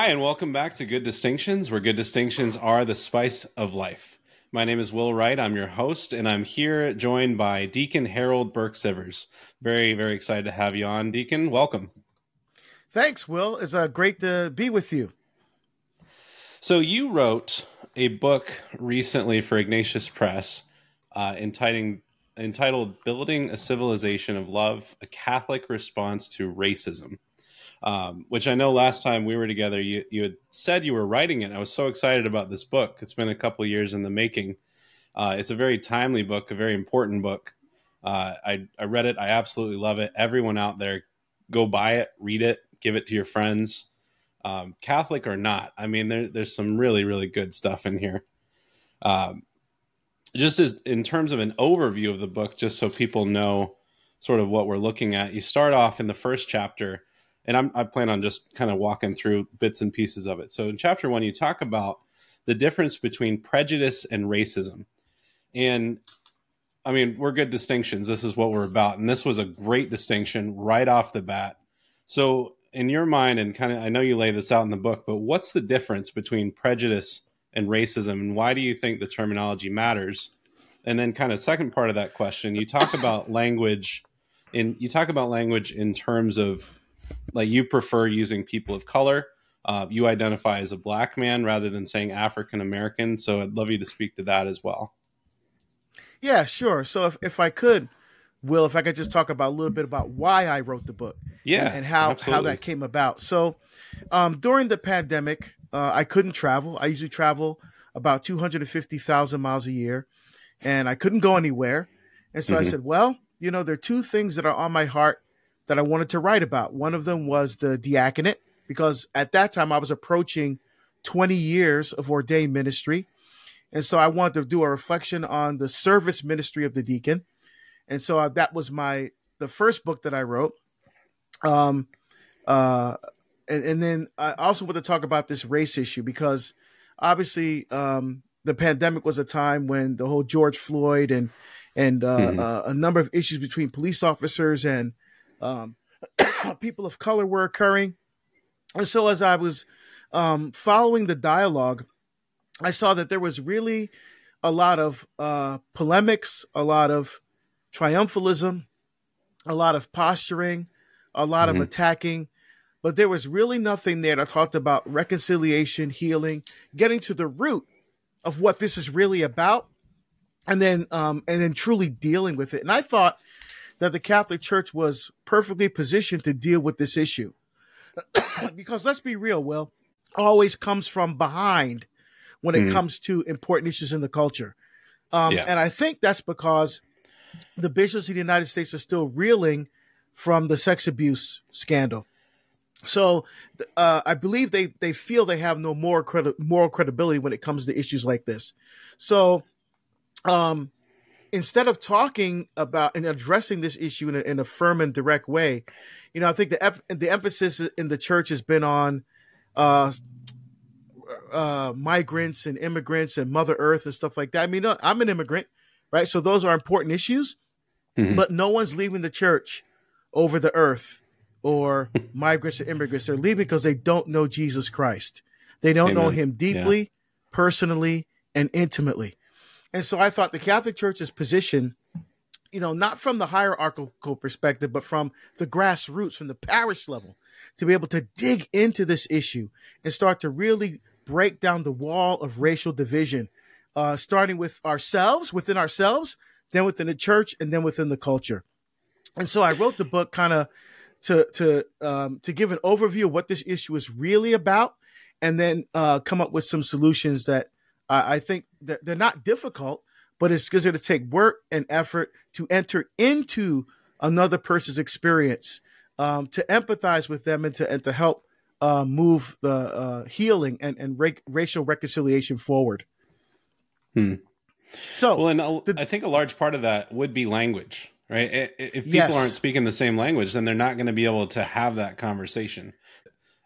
Hi, and welcome back to Good Distinctions, where good distinctions are the spice of life. My name is Will Wright. I'm your host, and I'm here joined by Deacon Harold Burke Sivers. Very, very excited to have you on, Deacon. Welcome. Thanks, Will. It's uh, great to be with you. So, you wrote a book recently for Ignatius Press uh, entitled, entitled Building a Civilization of Love A Catholic Response to Racism um, which I know last time we were together, you, you had said you were writing it. I was so excited about this book. It's been a couple years in the making. Uh, it's a very timely book, a very important book. Uh, I, I read it. I absolutely love it. Everyone out there, go buy it, read it, give it to your friends, um, Catholic or not. I mean, there, there's some really, really good stuff in here. Um, just as in terms of an overview of the book, just so people know sort of what we're looking at, you start off in the first chapter and I'm, I plan on just kind of walking through bits and pieces of it. So in chapter one, you talk about the difference between prejudice and racism, and I mean we're good distinctions. This is what we're about, and this was a great distinction right off the bat. So in your mind, and kind of, I know you lay this out in the book, but what's the difference between prejudice and racism, and why do you think the terminology matters? And then, kind of second part of that question, you talk about language in you talk about language in terms of like you prefer using people of color. Uh, you identify as a black man rather than saying African American. So I'd love you to speak to that as well. Yeah, sure. So if, if I could, Will, if I could just talk about a little bit about why I wrote the book, yeah, and, and how how that came about. So um, during the pandemic, uh, I couldn't travel. I usually travel about two hundred and fifty thousand miles a year, and I couldn't go anywhere. And so mm-hmm. I said, well, you know, there are two things that are on my heart that I wanted to write about. One of them was the diaconate, because at that time I was approaching 20 years of ordained ministry. And so I wanted to do a reflection on the service ministry of the deacon. And so uh, that was my the first book that I wrote. Um, uh, and, and then I also want to talk about this race issue because obviously um, the pandemic was a time when the whole George Floyd and and uh, mm-hmm. uh, a number of issues between police officers and um, people of color were occurring. And so as I was um, following the dialogue, I saw that there was really a lot of uh, polemics, a lot of triumphalism, a lot of posturing, a lot mm-hmm. of attacking, but there was really nothing there that talked about reconciliation, healing, getting to the root of what this is really about, and then um, and then truly dealing with it. And I thought that the Catholic Church was perfectly positioned to deal with this issue. because let's be real, Will, always comes from behind when it mm. comes to important issues in the culture. Um, yeah. And I think that's because the bishops of the United States are still reeling from the sex abuse scandal. So uh, I believe they, they feel they have no moral, credi- moral credibility when it comes to issues like this. So um, instead of talking about and addressing this issue in a, in a firm and direct way, you know, I think the the emphasis in the church has been on uh, uh, migrants and immigrants and Mother Earth and stuff like that. I mean, I'm an immigrant, right? So those are important issues, mm-hmm. but no one's leaving the church over the earth or migrants or immigrants. They're leaving because they don't know Jesus Christ. They don't Amen. know Him deeply, yeah. personally, and intimately. And so I thought the Catholic Church's position, you know, not from the hierarchical perspective, but from the grassroots, from the parish level, to be able to dig into this issue and start to really break down the wall of racial division, uh, starting with ourselves, within ourselves, then within the church, and then within the culture. And so I wrote the book kind of to to um, to give an overview of what this issue is really about, and then uh, come up with some solutions that I, I think that they're not difficult, but it's going to take work and effort to enter into another person's experience, um, to empathize with them, and to and to help uh, move the uh, healing and and ra- racial reconciliation forward. Hmm. So, well, and the, I think a large part of that would be language, right? If people yes. aren't speaking the same language, then they're not going to be able to have that conversation.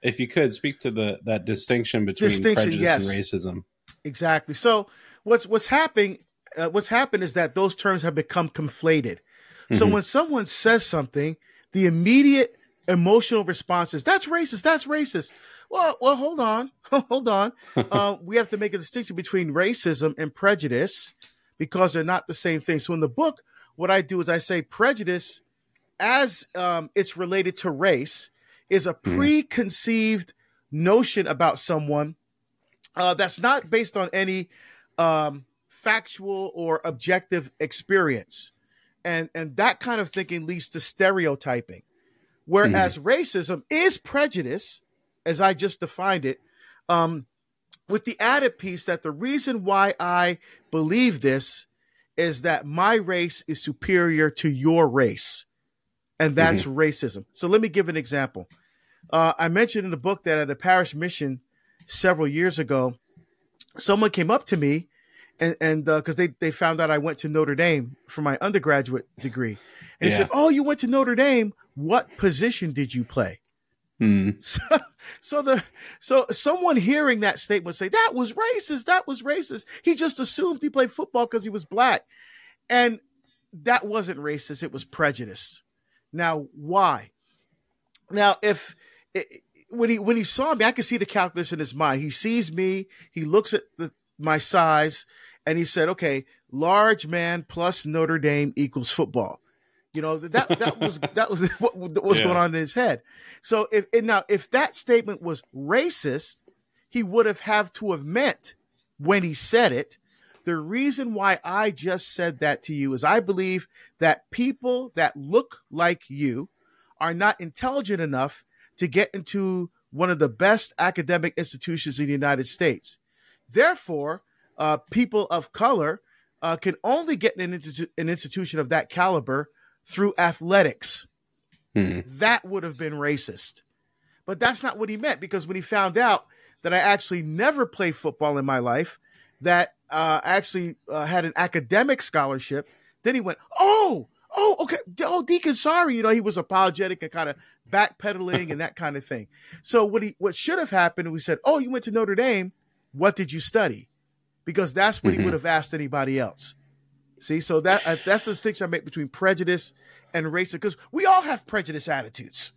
If you could speak to the that distinction between distinction, prejudice yes. and racism. Exactly. So what's what's happening? Uh, what's happened is that those terms have become conflated. Mm-hmm. So when someone says something, the immediate emotional response is "That's racist. That's racist." Well, well, hold on, hold on. uh, we have to make a distinction between racism and prejudice because they're not the same thing. So in the book, what I do is I say prejudice, as um, it's related to race, is a mm-hmm. preconceived notion about someone uh, that's not based on any um, factual or objective experience, and and that kind of thinking leads to stereotyping. Whereas mm-hmm. racism is prejudice, as I just defined it, um, with the added piece that the reason why I believe this is that my race is superior to your race, and that's mm-hmm. racism. So let me give an example. Uh, I mentioned in the book that at a parish mission several years ago, someone came up to me and and because uh, they they found out I went to Notre Dame for my undergraduate degree, and yeah. he said, "Oh, you went to Notre Dame. What position did you play?" Mm. So, so the so someone hearing that statement say that was racist. That was racist. He just assumed he played football because he was black, and that wasn't racist. It was prejudice. Now, why? Now, if when he when he saw me, I could see the calculus in his mind. He sees me. He looks at the, my size, and he said, "Okay, large man plus Notre Dame equals football." You know that that was that was what was yeah. going on in his head. So if now if that statement was racist, he would have have to have meant when he said it. The reason why I just said that to you is I believe that people that look like you are not intelligent enough to get into one of the best academic institutions in the United States. Therefore, uh, people of color uh, can only get in an, an, institution of that caliber through athletics. Hmm. That would have been racist. But that's not what he meant because when he found out that I actually never played football in my life, that uh, actually uh, had an academic scholarship, then he went, Oh, oh, okay. Oh, Deacon, sorry. You know, he was apologetic and kind of backpedaling and that kind of thing. So what he what should have happened, we said, Oh, you went to Notre Dame what did you study? Because that's what mm-hmm. he would have asked anybody else. See, so that uh, that's the distinction I make between prejudice and racism because we all have prejudice attitudes.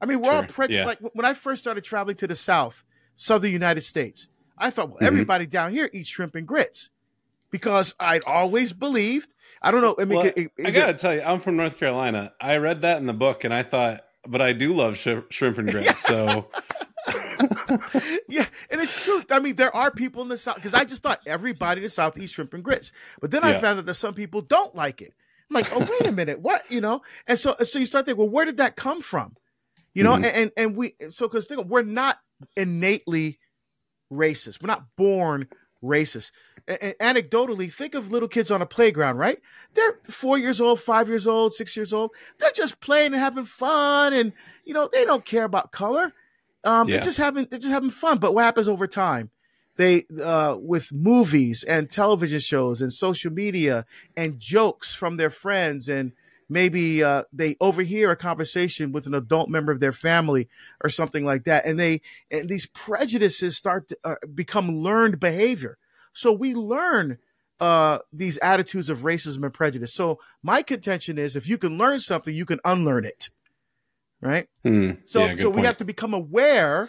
I mean, we're sure. all prejudiced. Yeah. Like when I first started traveling to the South, Southern United States, I thought, well, mm-hmm. everybody down here eats shrimp and grits because I'd always believed. I don't know. I mean, well, it, it, I gotta tell you, I'm from North Carolina. I read that in the book, and I thought, but I do love sh- shrimp and grits. So yeah, and it's true. I mean, there are people in the South because I just thought everybody in the South eats shrimp and grits, but then I found out that some people don't like it. I'm like, oh wait a minute, what? You know? And so, so you start thinking, well, where did that come from? You know, mm-hmm. and, and and we so because think we're not innately racist. We're not born racist. And anecdotally, think of little kids on a playground, right? They're four years old, five years old, six years old. They're just playing and having fun, and you know they don't care about color. Um, yeah. They're just having they're just having fun. But what happens over time? They uh, with movies and television shows and social media and jokes from their friends and maybe uh, they overhear a conversation with an adult member of their family or something like that and they and these prejudices start to uh, become learned behavior so we learn uh, these attitudes of racism and prejudice so my contention is if you can learn something you can unlearn it right? Mm, so yeah, so we have to become aware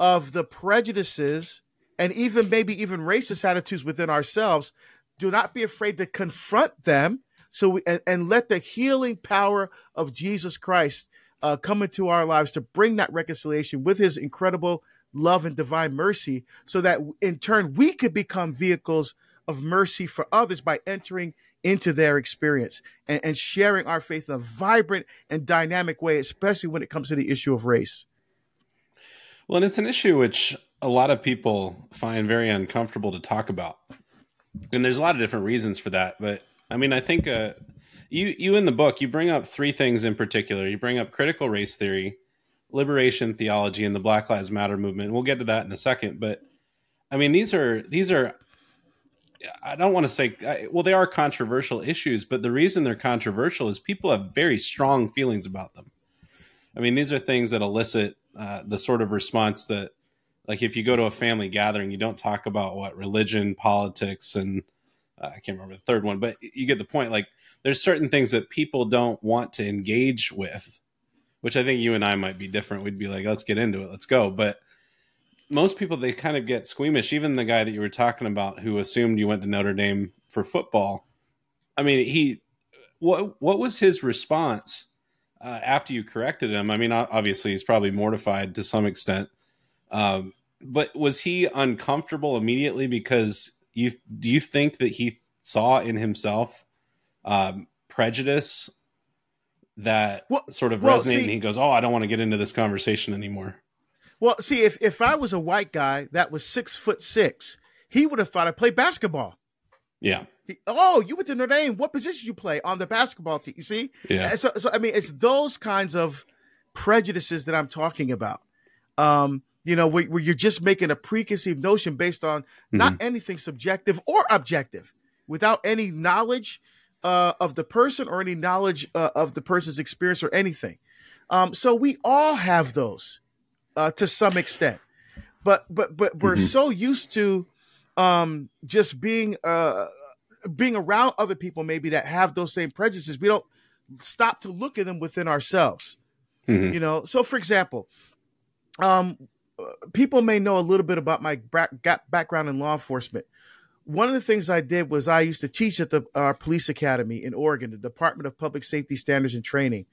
of the prejudices and even maybe even racist attitudes within ourselves. Do not be afraid to confront them. So we, and, and let the healing power of Jesus Christ uh, come into our lives to bring that reconciliation with His incredible love and divine mercy, so that in turn we could become vehicles of mercy for others by entering into their experience and, and sharing our faith in a vibrant and dynamic way, especially when it comes to the issue of race. Well, and it's an issue which a lot of people find very uncomfortable to talk about. And there's a lot of different reasons for that. But I mean, I think uh, you, you in the book, you bring up three things in particular. You bring up critical race theory, liberation theology, and the Black Lives Matter movement. We'll get to that in a second. But I mean, these are these are I don't want to say, well, they are controversial issues, but the reason they're controversial is people have very strong feelings about them. I mean, these are things that elicit uh, the sort of response that, like, if you go to a family gathering, you don't talk about what religion, politics, and uh, I can't remember the third one, but you get the point. Like, there's certain things that people don't want to engage with, which I think you and I might be different. We'd be like, let's get into it, let's go. But most people they kind of get squeamish. Even the guy that you were talking about who assumed you went to Notre Dame for football. I mean, he what what was his response uh, after you corrected him? I mean, obviously he's probably mortified to some extent. Um, but was he uncomfortable immediately because you do you think that he saw in himself um, prejudice that well, sort of well, resonated see, and he goes, "Oh, I don't want to get into this conversation anymore." Well, see, if if I was a white guy that was six foot six, he would have thought I played basketball. Yeah. He, oh, you went to Notre Dame. What position you play on the basketball team? You see? Yeah. So, so I mean, it's those kinds of prejudices that I'm talking about. Um, you know, where, where, you're just making a preconceived notion based on mm-hmm. not anything subjective or objective, without any knowledge uh, of the person or any knowledge uh, of the person's experience or anything. Um, so we all have those uh, to some extent, but but but we're mm-hmm. so used to um, just being uh, being around other people maybe that have those same prejudices. We don't stop to look at them within ourselves. Mm-hmm. You know, so for example, um, people may know a little bit about my background in law enforcement. One of the things I did was I used to teach at the uh, police academy in Oregon, the Department of Public Safety Standards and Training.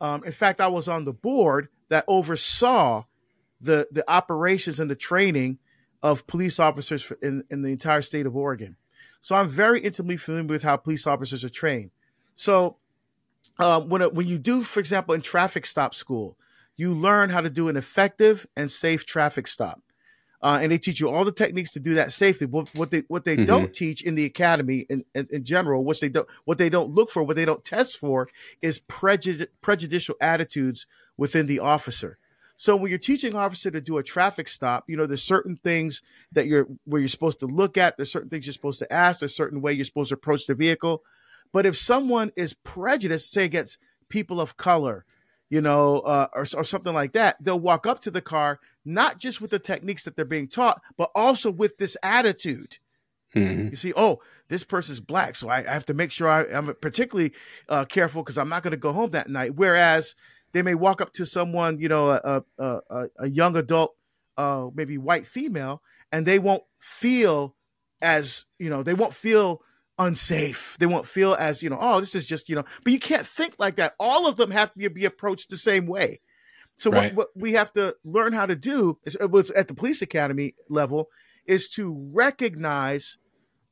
Um, in fact, I was on the board that oversaw the the operations and the training of police officers in, in the entire state of Oregon. So I'm very intimately familiar with how police officers are trained. So um, when when you do, for example, in traffic stop school, you learn how to do an effective and safe traffic stop. Uh, and they teach you all the techniques to do that safely. What, what they what they mm-hmm. don't teach in the academy in, in, in, general, which they don't what they don't look for, what they don't test for, is prejud- prejudicial attitudes within the officer. So when you're teaching an officer to do a traffic stop, you know there's certain things that you're where you're supposed to look at. There's certain things you're supposed to ask. There's certain way you're supposed to approach the vehicle. But if someone is prejudiced, say against people of color, you know, uh, or, or something like that, they'll walk up to the car, not just with the techniques that they're being taught, but also with this attitude. Mm-hmm. You see, oh, this person's black, so I, I have to make sure I, am particularly uh, careful because I'm not going to go home that night. Whereas they may walk up to someone, you know, a, a, a, a young adult, uh, maybe white female, and they won't feel as, you know, they won't feel unsafe. They won't feel as, you know, oh, this is just, you know, but you can't think like that. All of them have to be approached the same way. So right. what, what, we have to learn how to do is was at the police academy level is to recognize,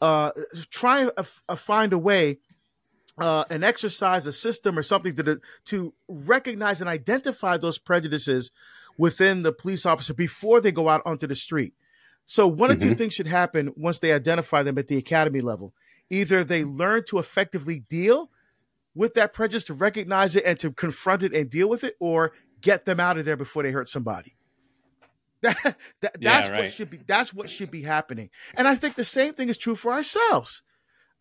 uh, try to uh, find a way, uh, an exercise, a system, or something to to recognize and identify those prejudices within the police officer before they go out onto the street. So one mm-hmm. or two mm-hmm. things should happen once they identify them at the academy level either they learn to effectively deal with that prejudice, to recognize it and to confront it and deal with it, or get them out of there before they hurt somebody. That, that that's yeah, right. what should be that's what should be happening. And I think the same thing is true for ourselves.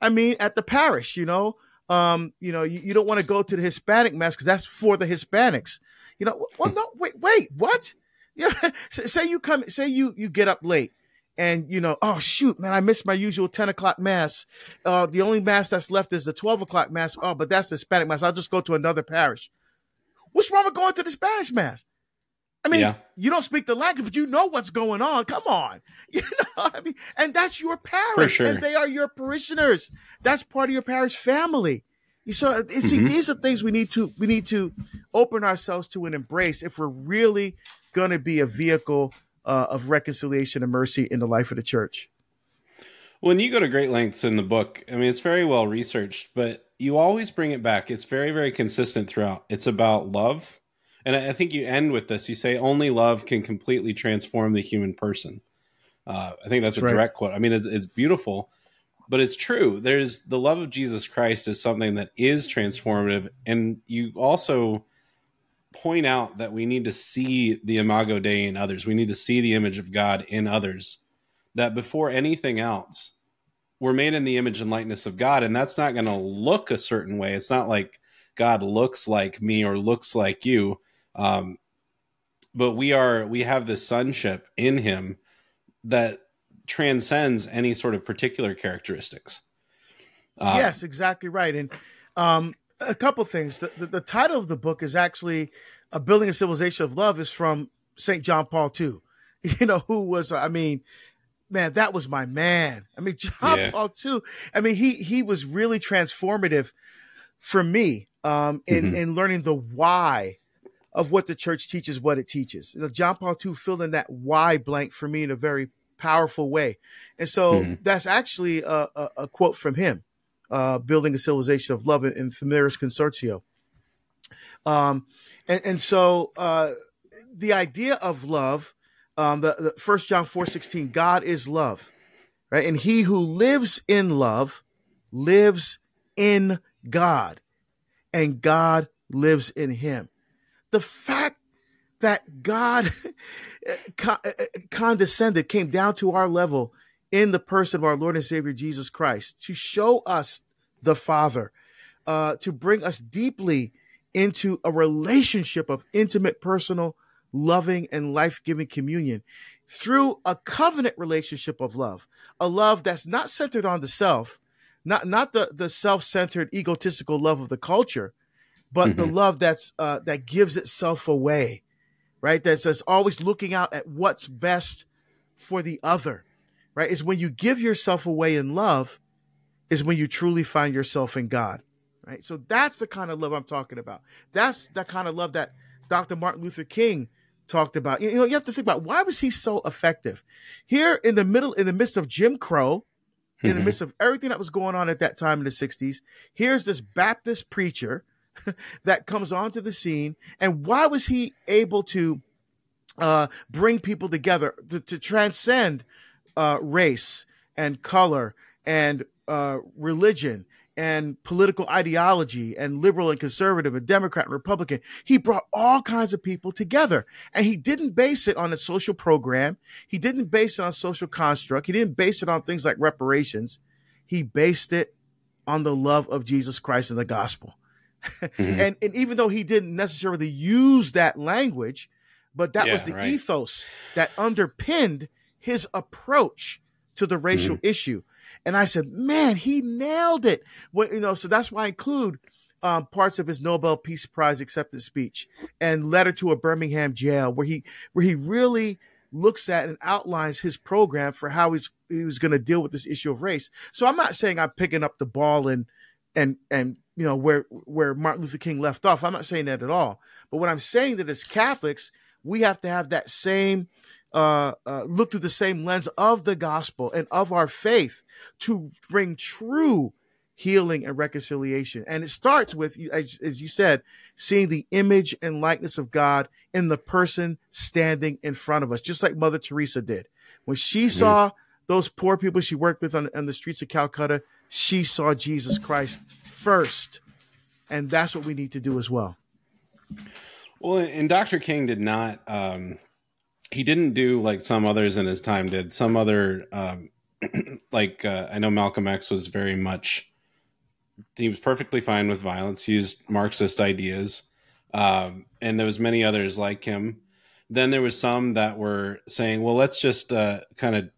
I mean, at the parish, you know, um, you know, you, you don't want to go to the Hispanic mass because that's for the Hispanics. You know, well, no, wait, wait, what? Yeah, say you come, say you you get up late and you know, oh shoot, man, I missed my usual 10 o'clock mass. Uh, the only mass that's left is the 12 o'clock mass. Oh, but that's the Hispanic mass. I'll just go to another parish. What's wrong with going to the Spanish mass? I mean, yeah. you don't speak the language, but you know what's going on. Come on. You know, I mean, and that's your parish, sure. and they are your parishioners. That's part of your parish family. So, see, mm-hmm. these are things we need to we need to open ourselves to and embrace if we're really going to be a vehicle uh, of reconciliation and mercy in the life of the church. When you go to great lengths in the book, I mean, it's very well researched, but you always bring it back. It's very, very consistent throughout. It's about love. And I think you end with this. You say, only love can completely transform the human person. Uh, I think that's, that's a right. direct quote. I mean, it's, it's beautiful, but it's true. There's the love of Jesus Christ is something that is transformative. And you also point out that we need to see the imago dei in others. We need to see the image of God in others. That before anything else, we're made in the image and likeness of God, and that's not going to look a certain way. It's not like God looks like me or looks like you. Um, but we are we have this sonship in Him that transcends any sort of particular characteristics. Uh, yes, exactly right. And um, a couple things. The, the, the, title of the book is actually "A Building a Civilization of Love" is from Saint John Paul II. you know, who was, I mean, man, that was my man. I mean, John yeah. Paul II. I mean, he he was really transformative for me um, in mm-hmm. in learning the why of what the church teaches, what it teaches. You know, John Paul II filled in that why blank for me in a very powerful way, and so mm-hmm. that's actually a, a, a, quote from him, uh, "Building a Civilization of Love" in Familiaris Consortio. Um, and, and so uh, the idea of love um, the, First John four sixteen, God is love, right? And he who lives in love lives in God, and God lives in him. The fact that God uh, uh, condescended, came down to our level in the person of our Lord and Savior Jesus Christ to show us the Father, uh, to bring us deeply into a relationship of intimate, personal loving, and life giving communion through a covenant relationship of love, a love that's not centered on the self, not not the the self centered egotistical love of the culture, but mm-hmm. the love that's uh, that gives itself away, right? That's, that's always looking out at what's best for the other, right? Is when you give yourself away in love, is when you truly find yourself in God, right? So that's the kind of love I'm talking about. That's the kind of love that Dr. Martin Luther King talked about. You know, you have to think about why was he so effective? Here in the middle, in the midst of Jim Crow, in mm-hmm. the midst of everything that was going on at that time in the 60s, here's this Baptist preacher that comes onto the scene. And why was he able to uh, bring people together to, to transcend uh, race and color and uh, religion and political ideology and liberal and conservative and Democrat and Republican. He brought all kinds of people together and he didn't base it on a social program. He didn't base it on social construct. He didn't base it on things like reparations. He based it on the love of Jesus Christ and the gospel. Mm-hmm. and, and even though he didn't necessarily use that language, but that yeah, was the right. ethos that underpinned his approach to the racial mm-hmm. issue. And I said, man, he nailed it. Well, you know, so that's why I include um, parts of his Nobel Peace Prize acceptance speech and letter to a Birmingham jail where he where he really looks at and outlines his program for how he's he was going to deal with this issue of race. So I'm not saying I'm picking up the ball and and and you know where where Martin Luther King left off. I'm not saying that at all. But what I'm saying that as Catholics, we have to have that same uh, uh, look through the same lens of the gospel and of our faith to bring true healing and reconciliation. And it starts with, as, as you said, seeing the image and likeness of God in the person standing in front of us, just like Mother Teresa did. When she saw those poor people she worked with on, on the streets of Calcutta, she saw Jesus Christ first. And that's what we need to do as well. Well, and Dr. King did not um, he didn't do like some others in his time did. Some other um, like uh, I know Malcolm X was very much he was perfectly fine with violence, used Marxist ideas, um, and there was many others like him. Then there was some that were saying, "Well, let's just uh, kind of."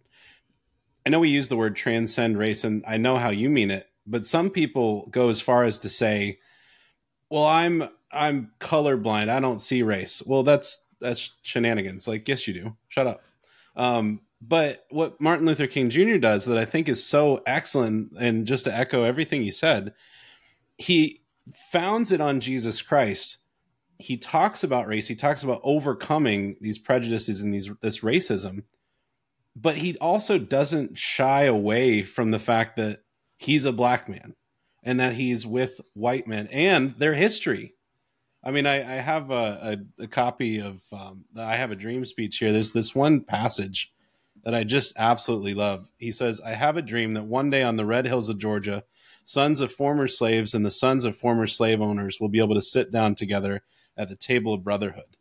I know we use the word transcend race, and I know how you mean it, but some people go as far as to say, "Well, I'm I'm colorblind. I don't see race." Well, that's that's shenanigans. Like, yes, you do. Shut up. Um, but what Martin Luther King Jr. does that I think is so excellent, and just to echo everything you said, he founds it on Jesus Christ. He talks about race. He talks about overcoming these prejudices and these this racism, but he also doesn't shy away from the fact that he's a black man and that he's with white men and their history I mean, I, I have a, a, a, copy of um, I have a dream speech here. There's this one passage that I just absolutely love. He says, "I have a dream that one day on the red hills of Georgia, sons of former slaves and the sons of former slave owners will be able to sit down together at the table of brotherhood."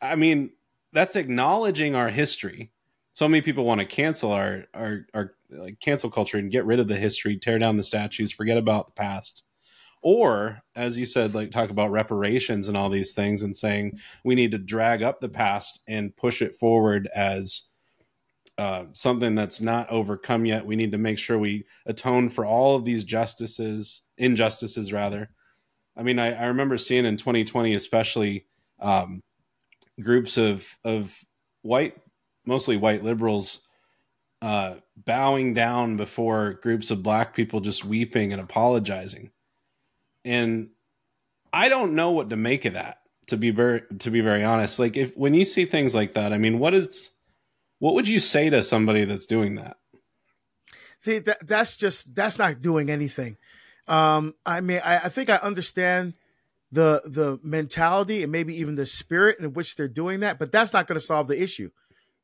I mean, that's acknowledging our history. So many people want to cancel our our our like cancel culture and get rid of the history, tear down the statues, forget about the past or as you said like talk about reparations and all these things and saying we need to drag up the past and push it forward as uh, something that's not overcome yet we need to make sure we atone for all of these justices injustices rather i mean i, I remember seeing in 2020 especially um, groups of of white mostly white liberals uh, bowing down before groups of black people just weeping and apologizing. And I don't know what to make of that. To be very to be very honest, like if when you see things like that, I mean, what is what would you say to somebody that's doing that? See, that, that's just that's not doing anything. Um, I mean, I, I think I understand the the mentality and maybe even the spirit in which they're doing that, but that's not going to solve the issue.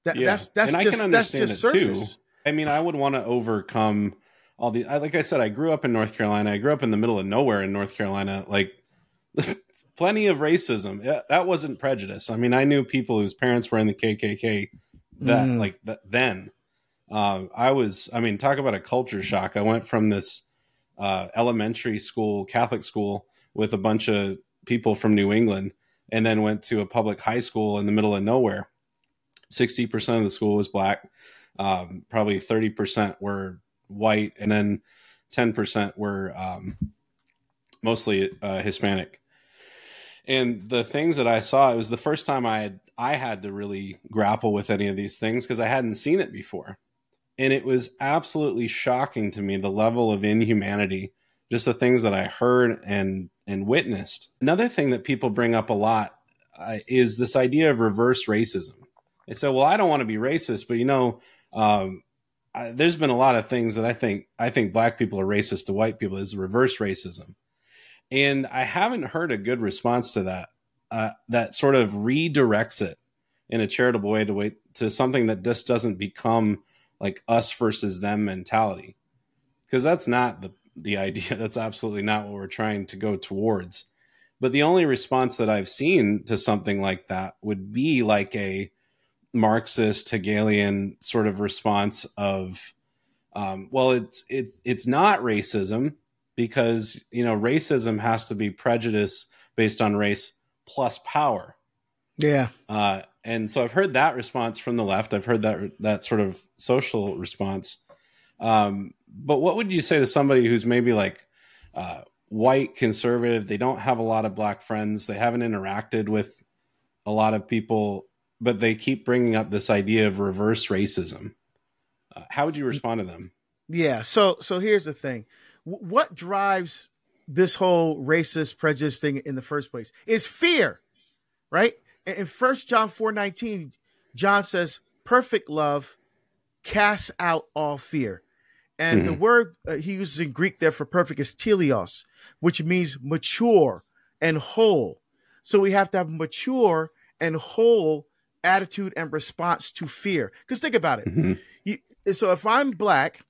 That, Yeah. That's that's And I just can that's just it too. surface. I mean, I would want to overcome all the. I, like I said, I grew up in North Carolina. I grew up in the middle of nowhere in North Carolina. Like, plenty of racism. Yeah, That wasn't prejudice. I mean, I knew people whose parents were in the KKK. That Mm. like that then. Uh, I was. I mean, talk about a culture shock. I went from this uh, elementary school, Catholic school, with a bunch of people from New England, and then went to a public high school in the middle of nowhere. Sixty percent of the school was black. Um, probably thirty percent were white, and then ten percent were um, mostly uh, Hispanic. And the things that I saw, it was the first time I had I had to really grapple with any of these things because I hadn't seen it before, and it was absolutely shocking to me the level of inhumanity, just the things that I heard and and witnessed. Another thing that people bring up a lot uh, is this idea of reverse racism. They say, "Well, I don't want to be racist, but you know." Um, I, there's been a lot of things that I think I think black people are racist to white people is reverse racism, and I haven't heard a good response to that. Uh, that sort of redirects it in a charitable way to wait to something that just doesn't become like us versus them mentality, because that's not the the idea. That's absolutely not what we're trying to go towards. But the only response that I've seen to something like that would be like a Marxist Hegelian sort of response of, um, well, it's it's it's not racism because you know racism has to be prejudice based on race plus power. Yeah. Uh, and so I've heard that response from the left. I've heard that that sort of social response. Um, but what would you say to somebody who's maybe like uh, white conservative? They don't have a lot of black friends. They haven't interacted with a lot of people, but they keep bringing up this idea of reverse racism. Uh, how would you respond to them? Yeah. So so here's the thing. W- what drives this whole racist prejudice thing in the first place is fear, right? In- First John four nineteen, John says, "Perfect love casts out all fear." And the word uh, he uses in Greek there for perfect is teleos, which means mature and whole. So we have to have mature and whole attitude and response to fear. Because think about it. Mhm. You, so if I'm black,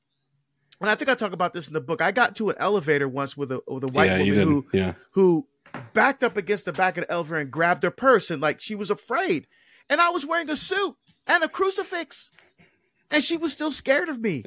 and I think I talk about this in the book, I got to an elevator once with a with a white yeah, woman who Yeah. who backed up against the back of the elevator and grabbed her purse and like she was afraid. And I was wearing a suit and a crucifix. And she was still scared of me.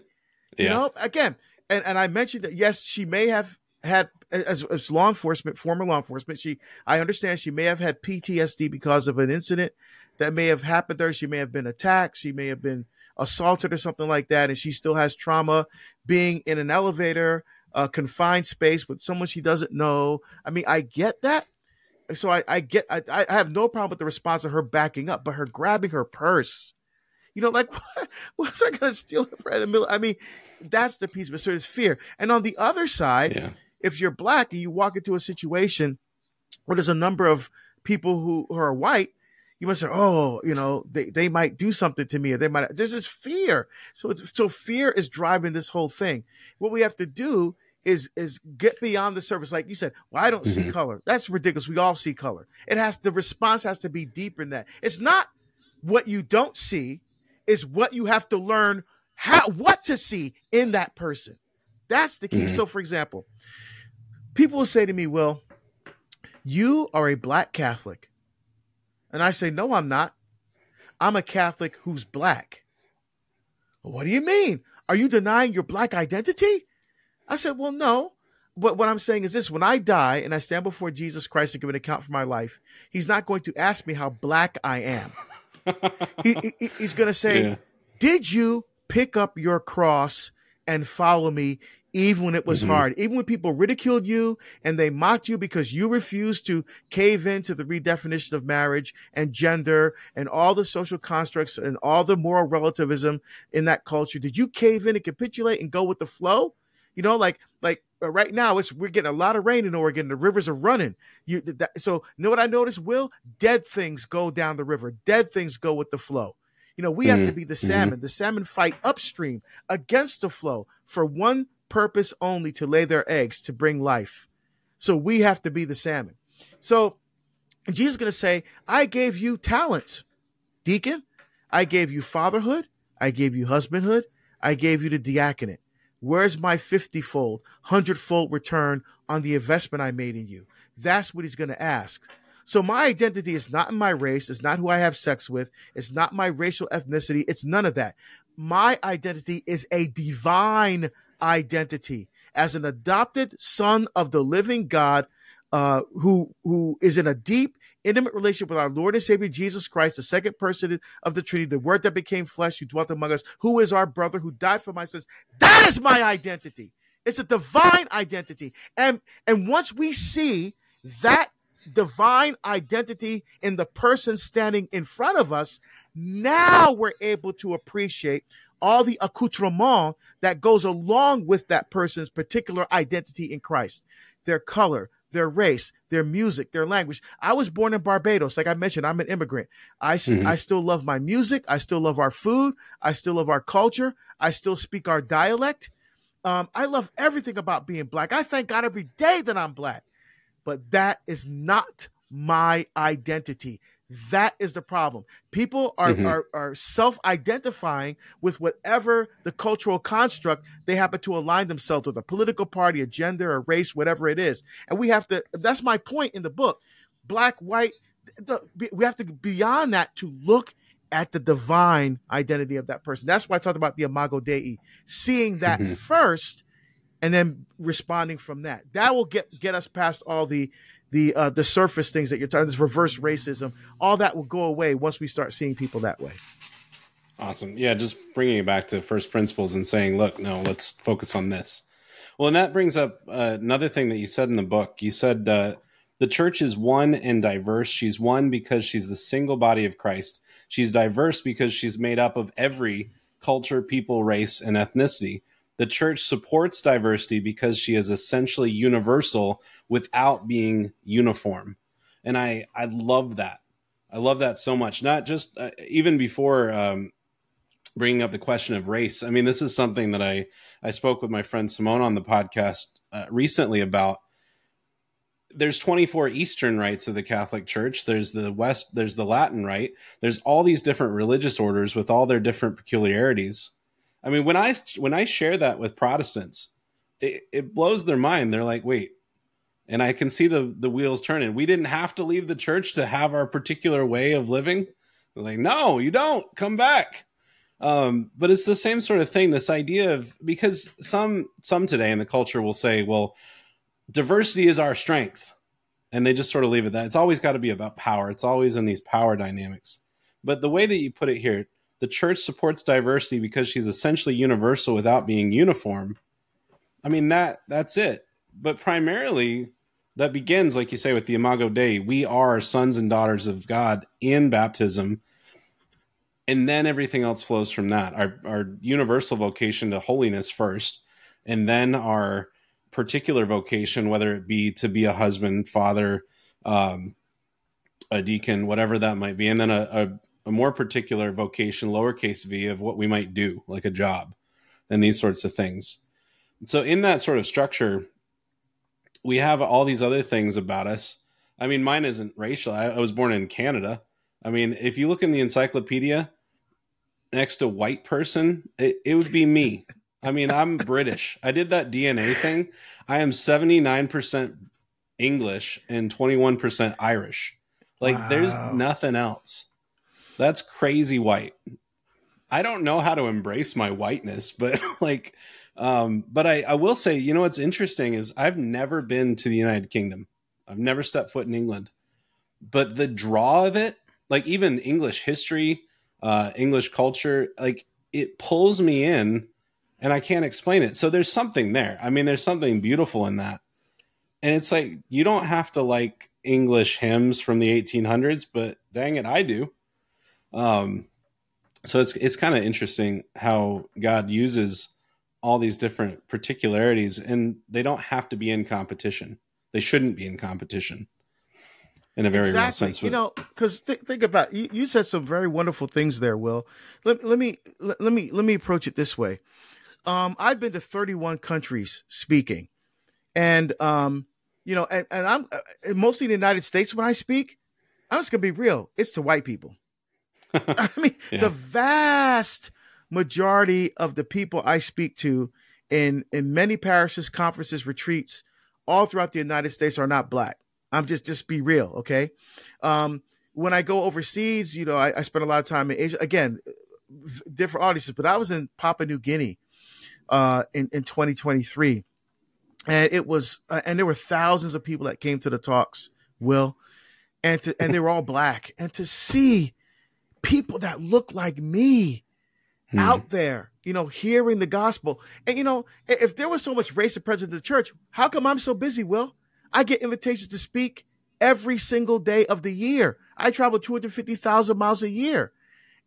You know, again, and, and I mentioned that yes, she may have had as, as law enforcement, former law enforcement, she I understand she may have had PTSD because of an incident that may have happened to her. She may have been attacked, she may have been assaulted or something like that, and she still has trauma being in an elevator, a confined space with someone she doesn't know. I mean, I get that. So I, I get I, I have no problem with the response of her backing up, but her grabbing her purse. You know, like what, what's I gonna steal her in the middle? I mean, that's the piece it. So there's fear. And on the other side, Yeah. If you're black and you walk into a situation where there's a number of people who, who are white, you must say, oh, you know, they, they might do something to me or they might, there's this fear. So it's, so fear is driving this whole thing. What we have to do is, is get beyond the surface. Like you said, well, I don't see Mhm. color. That's ridiculous. We all see color. It has, the response has to be deeper than that. It's not what you don't see is what you have to learn how, what to see in that person. That's the key. Mhm. So for example, people will say to me, Well, you are a black Catholic. And I say, No, I'm not. I'm a Catholic who's black. What do you mean? Are you denying your black identity? I said, Well, no. But what I'm saying is this when I die and I stand before Jesus Christ and give an account for my life, he's not going to ask me how black I am. He, he- he's going to say, Yeah. Did you pick up your cross and follow me even when it was mm-hmm. hard, even when people ridiculed you and they mocked you because you refused to cave into the redefinition of marriage and gender and all the social constructs and all the moral relativism in that culture. Did you cave in and capitulate and go with the flow? You know, like like uh, right now, it's we're getting a lot of rain in Oregon. The rivers are running. You that, so you know what I noticed? Will dead things go down the river? Dead things go with the flow. You know, we mm-hmm. have to be the mm-hmm. salmon. Mm-hmm. The salmon fight upstream against the flow for one purpose only to lay their eggs to bring life. So we have to be the salmon. So Jesus is going to say, I gave you talents, deacon. I gave you fatherhood. I gave you husbandhood. I gave you the diaconate. Where's my 50 fold, 100 fold return on the investment I made in you? That's what he's going to ask. So my identity is not in my race. It's not who I have sex with. It's not my racial ethnicity. It's none of that. My identity is a divine identity as an adopted son of the living God, uh, who who is in a deep, intimate relationship with our Lord and Savior Jesus Christ, the second person of the Trinity, the Word that became flesh, who dwelt among us, who is our brother, who died for my sins. That is my identity. It's a divine identity, and and once we see that divine identity in the person standing in front of us, now we're able to appreciate all the accoutrement that goes along with that person's particular identity in Christ their color, their race, their music, their language. I was born in Barbados. Like I mentioned, I'm an immigrant. I, mm-hmm. I still love my music. I still love our food. I still love our culture. I still speak our dialect. Um, I love everything about being black. I thank God every day that I'm black. But that is not my identity. That is the problem. People are, mm-hmm. are, are self identifying with whatever the cultural construct they happen to align themselves with a political party, a gender, a race, whatever it is. And we have to, that's my point in the book. Black, white, the, we have to beyond that to look at the divine identity of that person. That's why I talked about the Imago Dei, seeing that mm-hmm. first and then responding from that. That will get get us past all the the uh, the surface things that you're talking. This reverse racism, all that will go away once we start seeing people that way. Awesome. Yeah, just bringing it back to first principles and saying, look, no, let's focus on this. Well, and that brings up uh, another thing that you said in the book. You said uh, the church is one and diverse. She's one because she's the single body of Christ. She's diverse because she's made up of every culture, people, race, and ethnicity. The church supports diversity because she is essentially universal without being uniform. And I, I love that. I love that so much. Not just uh, even before um, bringing up the question of race. I mean, this is something that I, I spoke with my friend Simone on the podcast uh, recently about there's 24 eastern rites of the catholic church there's the west there's the latin rite there's all these different religious orders with all their different peculiarities I mean, when I when I share that with Protestants, it, it blows their mind. They're like, "Wait," and I can see the the wheels turning. We didn't have to leave the church to have our particular way of living. They're like, no, you don't. Come back. Um, but it's the same sort of thing. This idea of because some some today in the culture will say, well, diversity is our strength, and they just sort of leave it that. It's always got to be about power. It's always in these power dynamics. But the way that you put it here, the church supports diversity because she's essentially universal without being uniform. I mean that that's it. But primarily that begins like you say with the imago dei we are sons and daughters of god in baptism and then everything else flows from that our our universal vocation to holiness first and then our particular vocation whether it be to be a husband father um, a deacon whatever that might be and then a, a a more particular vocation, lowercase v, of what we might do, like a job and these sorts of things. So, in that sort of structure, we have all these other things about us. I mean, mine isn't racial. I, I was born in Canada. I mean, if you look in the encyclopedia next to white person, it, it would be me. I mean, I'm British. I did that DNA thing. I am 79% English and 21% Irish. Like, wow. there's nothing else. That's crazy white. I don't know how to embrace my whiteness, but like, um, but I, I will say, you know, what's interesting is I've never been to the United Kingdom. I've never stepped foot in England, but the draw of it, like even English history, uh, English culture, like it pulls me in and I can't explain it. So there's something there. I mean, there's something beautiful in that. And it's like you don't have to like English hymns from the 1800s, but dang it, I do. Um, so it's it's kind of interesting how God uses all these different particularities, and they don't have to be in competition. They shouldn't be in competition in a very exactly. real sense. You know, because th- think about you, you said some very wonderful things there, Will. Let, let me let, let me let me approach it this way. Um, I've been to 31 countries speaking, and um, you know, and, and I'm uh, mostly in the United States when I speak. I'm just gonna be real. It's to white people. I mean, yeah. the vast majority of the people I speak to in in many parishes, conferences, retreats, all throughout the United States are not black. I'm just just be real, okay? Um, when I go overseas, you know, I, I spend a lot of time in Asia. Again, different audiences, but I was in Papua New Guinea uh, in in 2023, and it was uh, and there were thousands of people that came to the talks. Will and to and they were all black, and to see people that look like me hmm. out there, you know, hearing the gospel, and you know, if there was so much racism present in the church, how come I'm so busy? Will I get invitations to speak every single day of the year? I travel 250,000 miles a year.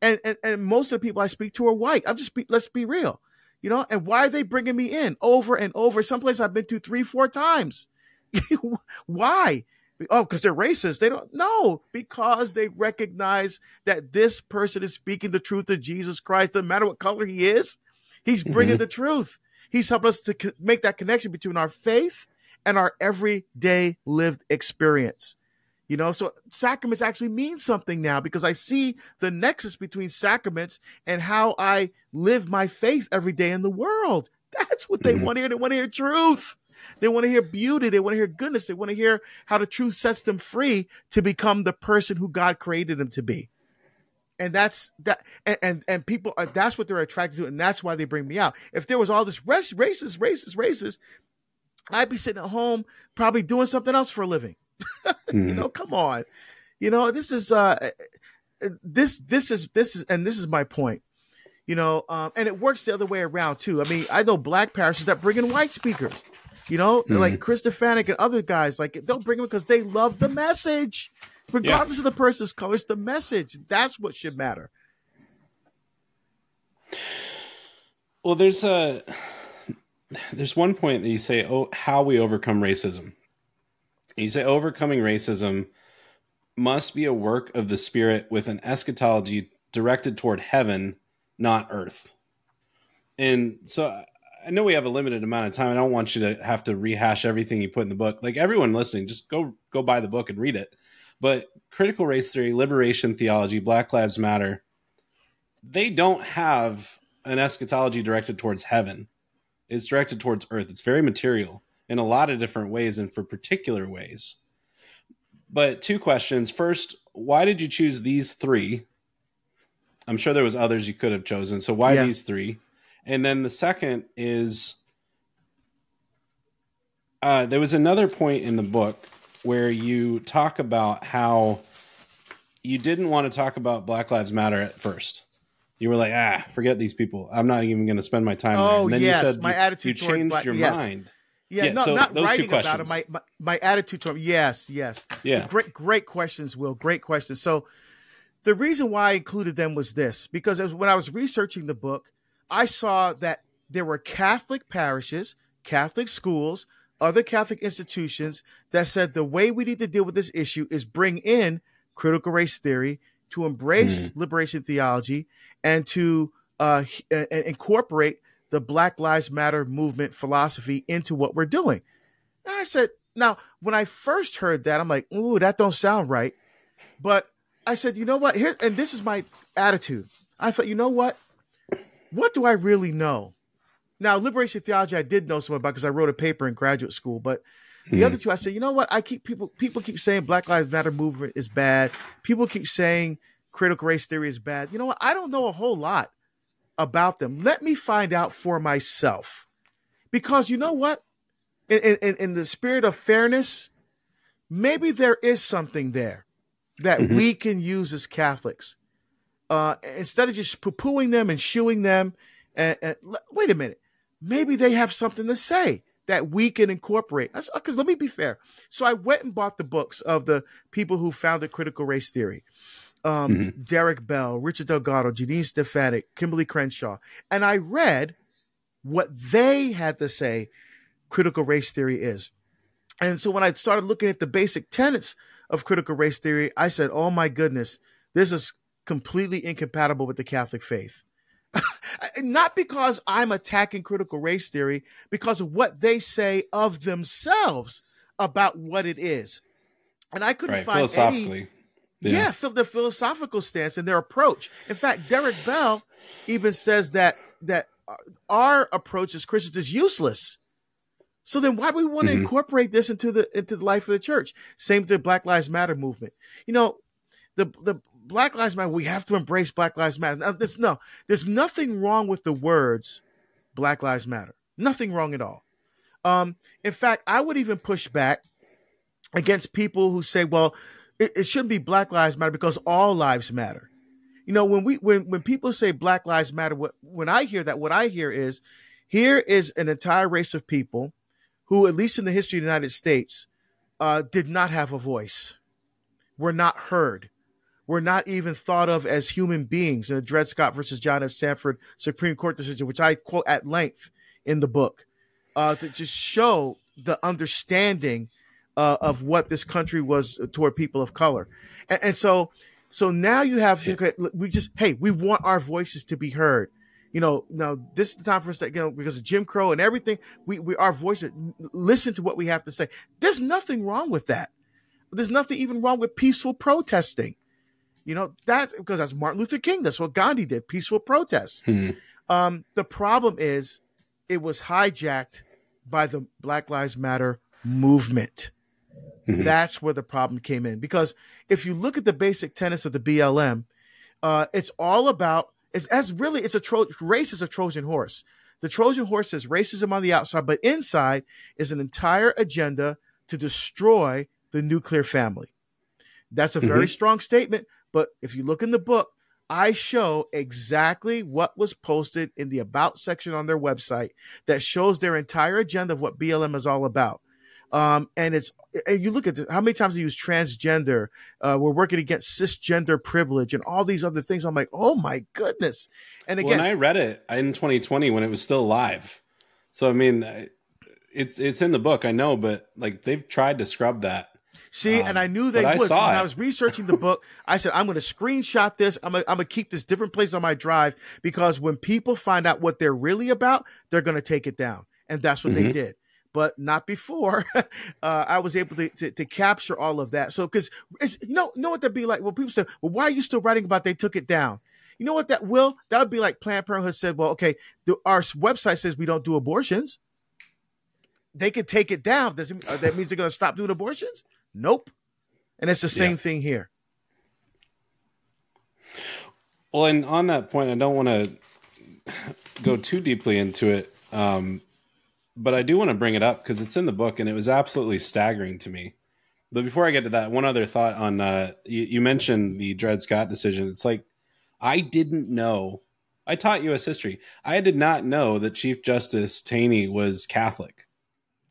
And, and, and most of the people I speak to are white. I'm just, be, let's be real you know and why are they bringing me in over and over someplace i've been to three four times why oh because they're racist they don't no because they recognize that this person is speaking the truth of jesus christ no matter what color he is he's bringing mm-hmm. the truth he's helping us to make that connection between our faith and our everyday lived experience you know, so sacraments actually mean something now because I see the nexus between sacraments and how I live my faith every day in the world. That's what they mm-hmm. want to hear. They want to hear truth. They want to hear beauty. They want to hear goodness. They want to hear how the truth sets them free to become the person who God created them to be. And that's that. And and, and people are, that's what they're attracted to, and that's why they bring me out. If there was all this racist, racist, racist, racist, I'd be sitting at home probably doing something else for a living mm-hmm. you know, come on. You know, this is uh this this is this is and this is my point. You know, um, and it works the other way around too. I mean, I know black parishes that bring in white speakers. You know, mm-hmm. like Chris Stefanick and other guys, like they'll bring them because they love the message, regardless yeah. of the person's color. It's the message. That's what should matter. Well, there's a there's one point that you say, "Oh, how we overcome racism," You say overcoming racism must be a work of the spirit with an eschatology directed toward heaven, not earth. And so I know we have a limited amount of time. I don't want you to have to rehash everything you put in the book. Like everyone listening, just go go buy the book and read it. But critical race theory, liberation theology, Black Lives Matter, they don't have an eschatology directed towards heaven. It's directed towards earth. It's very material in a lot of different ways and for particular ways. But two questions. First, why did you choose these three? I'm sure there was others you could have chosen. So why yeah. these three? And then the second is uh, there was another point in the book where you talk about how you didn't want to talk about Black Lives Matter at first. You were like, ah, forget these people. I'm not even going to spend my time. Oh, there. And then yes, you said my you, attitude you changed Black, your yes. mind. Yeah, yeah no, so not writing about it. My, my, my attitude to him. Yes, yes. Yeah. Great, great questions, Will. Great questions. So the reason why I included them was this because was, when I was researching the book, I saw that there were Catholic parishes, Catholic schools, other Catholic institutions that said the way we need to deal with this issue is bring in critical race theory to embrace mm. liberation theology and to uh, incorporate the Black Lives Matter movement philosophy into what we're doing. And I said, now, when I first heard that, I'm like, ooh, that don't sound right. But I said, you know what? Here, and this is my attitude. I thought, you know what? What do I really know? Now, liberation theology, I did know some about because I wrote a paper in graduate school. But the mm. other two, I said, you know what? I keep people people keep saying Black Lives Matter movement is bad. People keep saying critical race theory is bad. You know what? I don't know a whole lot about them. Let me find out for myself. Because you know what? In, in, in the spirit of fairness, maybe there is something there that mm-hmm. we can use as Catholics. Uh, instead of just poo pooing them and shooing them. And, and, wait a minute. maybe they have something to say that we can incorporate. Because let me be fair. So I went and bought the books of the people who founded critical race theory. Um, mm-hmm. Derrick Bell, Richard Delgado, Janine Stefancic, Kimberlé Crenshaw. And I read what they had to say critical race theory is. And so when I started looking at the basic tenets of critical race theory, I said, oh my goodness, this is completely incompatible with the Catholic faith. Not because I'm attacking critical race theory, because of what they say of themselves about what it is. And I couldn't right, find philosophically. Any, yeah. yeah, the philosophical stance and their approach. In fact, Derrick Bell even says that that our approach as Christians is useless. So then why do we want to mm-hmm. incorporate this into the into the life of the church? Same with the Black Lives Matter movement. You know, the the Black Lives Matter, we have to embrace Black Lives Matter. Now, there's no, there's nothing wrong with the words Black Lives Matter. Nothing wrong at all. Um, in fact, I would even push back against people who say, well, it, it shouldn't be Black Lives Matter because all lives matter. You know, when we when when people say Black Lives Matter, what when I hear that, what I hear is here is an entire race of people who, at least in the history of the United States, uh, did not have a voice, were not heard, were not even thought of as human beings in the Dred Scott versus John F. Sanford Supreme Court decision, which I quote at length in the book, uh, to just show the understanding uh, of what this country was toward people of color. And, and so, so now you have, we just, hey, we want our voices to be heard you know, now this is the time for us to, you know, because of Jim Crow and everything, we, we, our voices, listen to what we have to say. There's nothing wrong with that. There's nothing even wrong with peaceful protesting. You know, that's because that's Martin Luther King. That's what Gandhi did, peaceful protests. Hmm. Um, the problem is it was hijacked by the Black Lives Matter movement. Mm-hmm. That's where the problem came in. Because if you look at the basic tenets of the BLM, uh, it's all about it's as really it's a tro- race is a Trojan horse. The Trojan horse is racism on the outside, but inside is an entire agenda to destroy the nuclear family. That's a very mm-hmm. strong statement, but if you look in the book, I show exactly what was posted in the about section on their website that shows their entire agenda of what BLM is all about. Um, and it's and you look at this, how many times they use transgender. Uh, we're working against cisgender privilege and all these other things. I'm like, oh my goodness! And again, when I read it in 2020 when it was still live, so I mean, it's it's in the book, I know, but like they've tried to scrub that. See, um, and I knew they would. I so when I was researching the book, I said, I'm going to screenshot this. I'm going to keep this different place on my drive because when people find out what they're really about, they're going to take it down. And that's what mm-hmm. they did but not before uh, I was able to, to, to, capture all of that. So, because you know, know what that'd be like? Well, people say, well, why are you still writing about they took it down? You know what that will? That would be like Planned Parenthood said, well, okay, the, our website says we don't do abortions. They could take it down. Does it, uh, that means they're going to stop doing abortions? Nope. And it's the same yeah. thing here. Well, and on that point, I don't want to go too deeply into it. Um, but I do want to bring it up because it's in the book and it was absolutely staggering to me. But before I get to that, one other thought on uh, you, you mentioned the Dred Scott decision. It's like I didn't know. I taught U.S. history. I did not know that Chief Justice Taney was Catholic.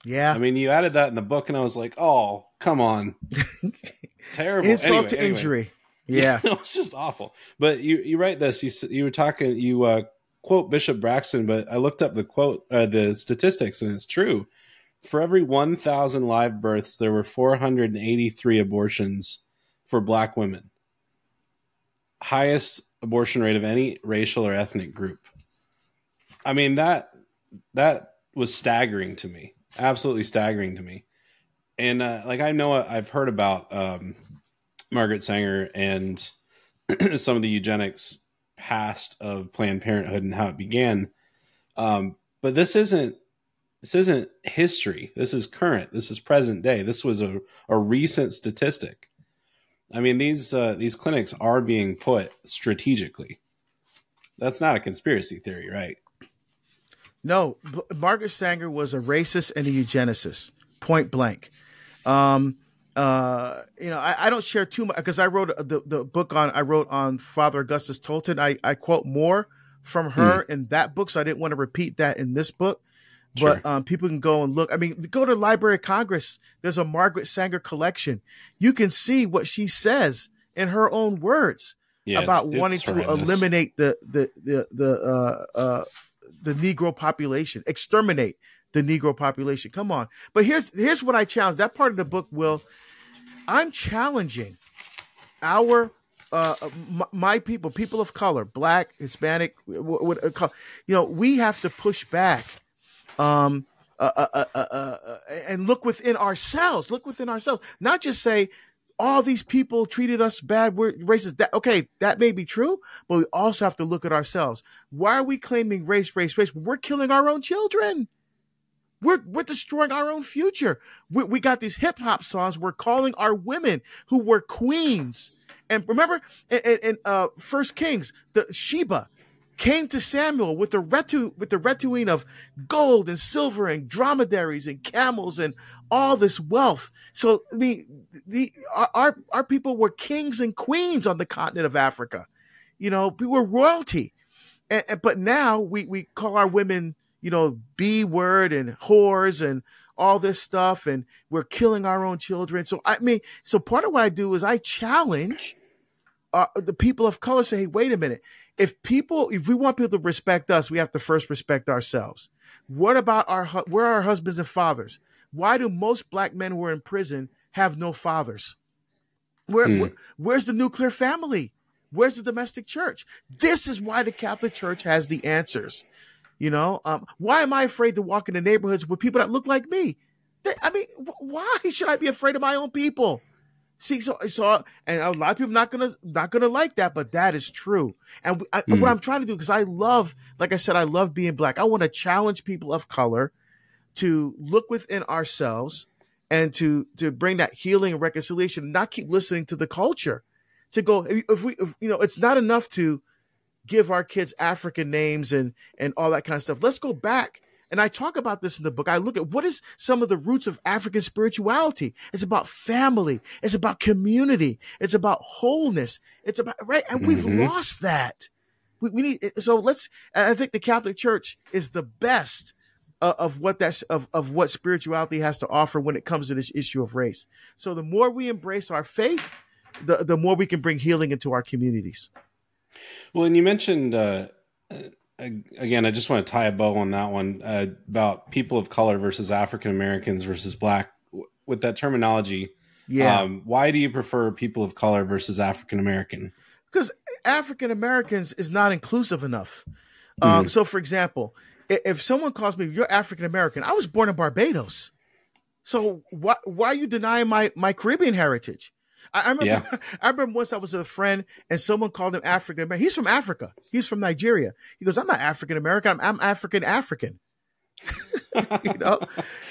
Yeah, I mean, you added that in the book, and I was like, "Oh, come on, terrible insult anyway, to anyway. injury." Yeah, yeah it was just awful. But you you write this. You you were talking. You uh, quote Bishop Braxton, but I looked up the quote, uh, the statistics, and it's true. For every 1,000 live births, there were 483 abortions for black women. Highest abortion rate of any racial or ethnic group. I mean that that was staggering to me, absolutely staggering to me. And uh, like I know I've heard about um, Margaret Sanger and some of the eugenics past of Planned Parenthood and how it began. Um, but this isn't this isn't history. This is current. This is present day. This was a, a recent statistic. I mean these uh, these clinics are being put strategically. That's not a conspiracy theory, right? No, B- Margaret Sanger was a racist and a eugenicist, point blank. Um, uh, you know, I, I don't share too much because I wrote the, the book on I wrote on Father Augustus Tolton. I, I quote more from her hmm. in that book, so I didn't want to repeat that in this book. Sure. But um, people can go and look. I mean, go to Library of Congress. There's a Margaret Sanger collection. You can see what she says in her own words yeah, about it's, wanting it's to eliminate the the the the uh, uh, the Negro population, exterminate the Negro population. Come on. But here's here's what I challenge. That part of the book will I'm challenging our uh, my, my, people, people of color, black, Hispanic, what, what, you know, we have to push back, um, uh uh, uh, uh, uh, and look within ourselves. Look within ourselves. Not just say all these people treated us bad. We're racist. That okay, that may be true, but we also have to look at ourselves. Why are we claiming race, race, race? We're killing our own children. We're, we're destroying our own future. We, we got these hip hop songs. We're calling our women who were queens. And remember in, in uh, First Kings, the Sheba came to Samuel with the retu with the retuine of gold and silver and dromedaries and camels and all this wealth. So I mean, the our our people were kings and queens on the continent of Africa. You know, we were royalty. And, and, but now we we call our women you know, B word and whores and all this stuff, and we're killing our own children. So I mean, so part of what I do is I challenge uh, the people of color. Say, hey, wait a minute. If people, if we want people to respect us, we have to first respect ourselves. What about our where are our husbands and fathers? Why do most black men who are in prison have no fathers? Where, hmm. where where's the nuclear family? Where's the domestic church? This is why the Catholic Church has the answers. You know, um, why am I afraid to walk in the neighborhoods with people that look like me? They, I mean, why should I be afraid of my own people? See, so so, and a lot of people not gonna not gonna like that, but that is true. And I, mm. what I'm trying to do, because I love, like I said, I love being black. I want to challenge people of color to look within ourselves and to to bring that healing and reconciliation, not keep listening to the culture. To go, if we, if, you know, it's not enough to give our kids African names and and all that kind of stuff. Let's go back. And I talk about this in the book. I look at what is some of the roots of African spirituality. It's about family. It's about community. It's about wholeness. It's about right. And we've mm-hmm. lost that. We, we need so let's. I think the Catholic Church is the best of, of what that's of of what spirituality has to offer when it comes to this issue of race. So the more we embrace our faith, the the more we can bring healing into our communities. Well, and you mentioned uh, again, I just want to tie a bow on that one uh, about people of color versus African Americans versus black. With that terminology, yeah, um, why do you prefer people of color versus African American? Because African Americans is not inclusive enough. Um, mm-hmm. So, for example, if someone calls me you're African American, I was born in Barbados. So why why are you denying my my Caribbean heritage? I, I remember. Yeah. I remember once I was with a friend and someone called him African American. He's from Africa. He's from Nigeria. He goes, "I'm not African American. I'm, I'm African African." you know,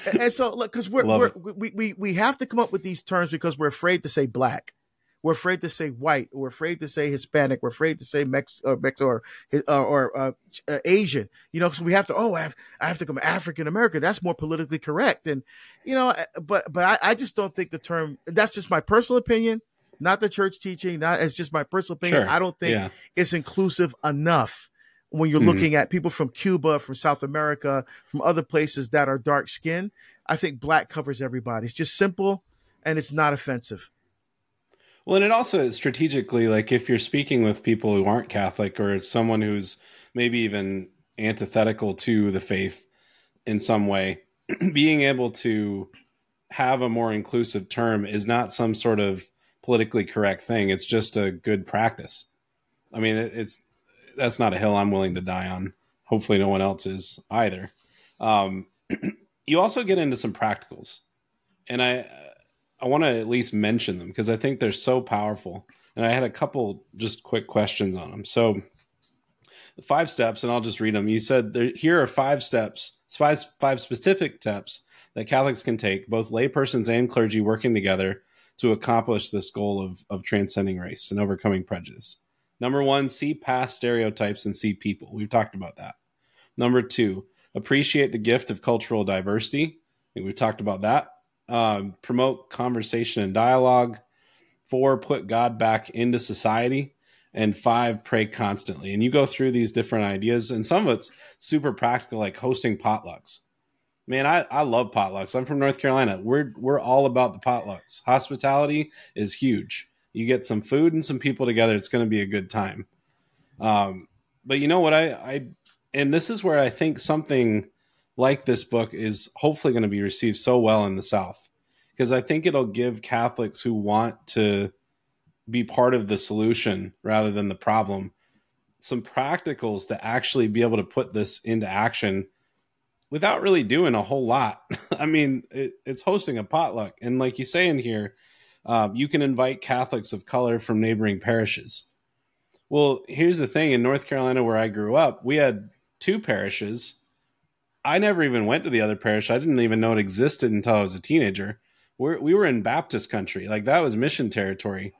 and, and so look, because we're, we're we we we have to come up with these terms because we're afraid to say black. We're afraid to say white. We're afraid to say Hispanic. We're afraid to say Mex, or Mex or uh, or uh, uh, Asian. You know, because we have to. Oh, I have, I have to come African American. That's more politically correct. And you know, uh, but but I, I just don't think the term. That's just my personal opinion, not the church teaching. Not it's just my personal opinion. Sure. I don't think yeah. it's inclusive enough when you're mm-hmm. looking at people from Cuba, from South America, from other places that are dark skinned. I think black covers everybody. It's just simple and it's not offensive. Well, and it also strategically, like if you're speaking with people who aren't Catholic or someone who's maybe even antithetical to the faith in some way, being able to have a more inclusive term is not some sort of politically correct thing. It's just a good practice. I mean, it's that's not a hill I'm willing to die on. Hopefully, no one else is either. Um, you also get into some practicals, and I I want to at least mention them because I think they're so powerful. And I had a couple just quick questions on them. So, five steps, and I'll just read them. You said there, here are five steps, five, five specific steps that Catholics can take, both laypersons and clergy working together to accomplish this goal of, of transcending race and overcoming prejudice. Number one, see past stereotypes and see people. We've talked about that. Number two, appreciate the gift of cultural diversity. we've talked about that um, promote conversation and dialogue. Four, put God back into society. And five, pray constantly. And you go through these different ideas, and some of it's super practical, like hosting potlucks. Man, I, I love potlucks. I'm from North Carolina. We're we're all about the potlucks. Hospitality is huge. You get some food and some people together. It's going to be a good time. Um, but you know what? I, I and this is where I think something like this book is hopefully going to be received so well in the South because I think it'll give Catholics who want to be part of the solution rather than the problem some practicals to actually be able to put this into action without really doing a whole lot. I mean, it, it's hosting a potluck, and like you say in here, um, you can invite Catholics of color from neighboring parishes. Well, here's the thing: in North Carolina, where I grew up, we had two parishes. I never even went to the other parish. I didn't even know it existed until I was a teenager. We're, we were in Baptist country, like that was mission territory.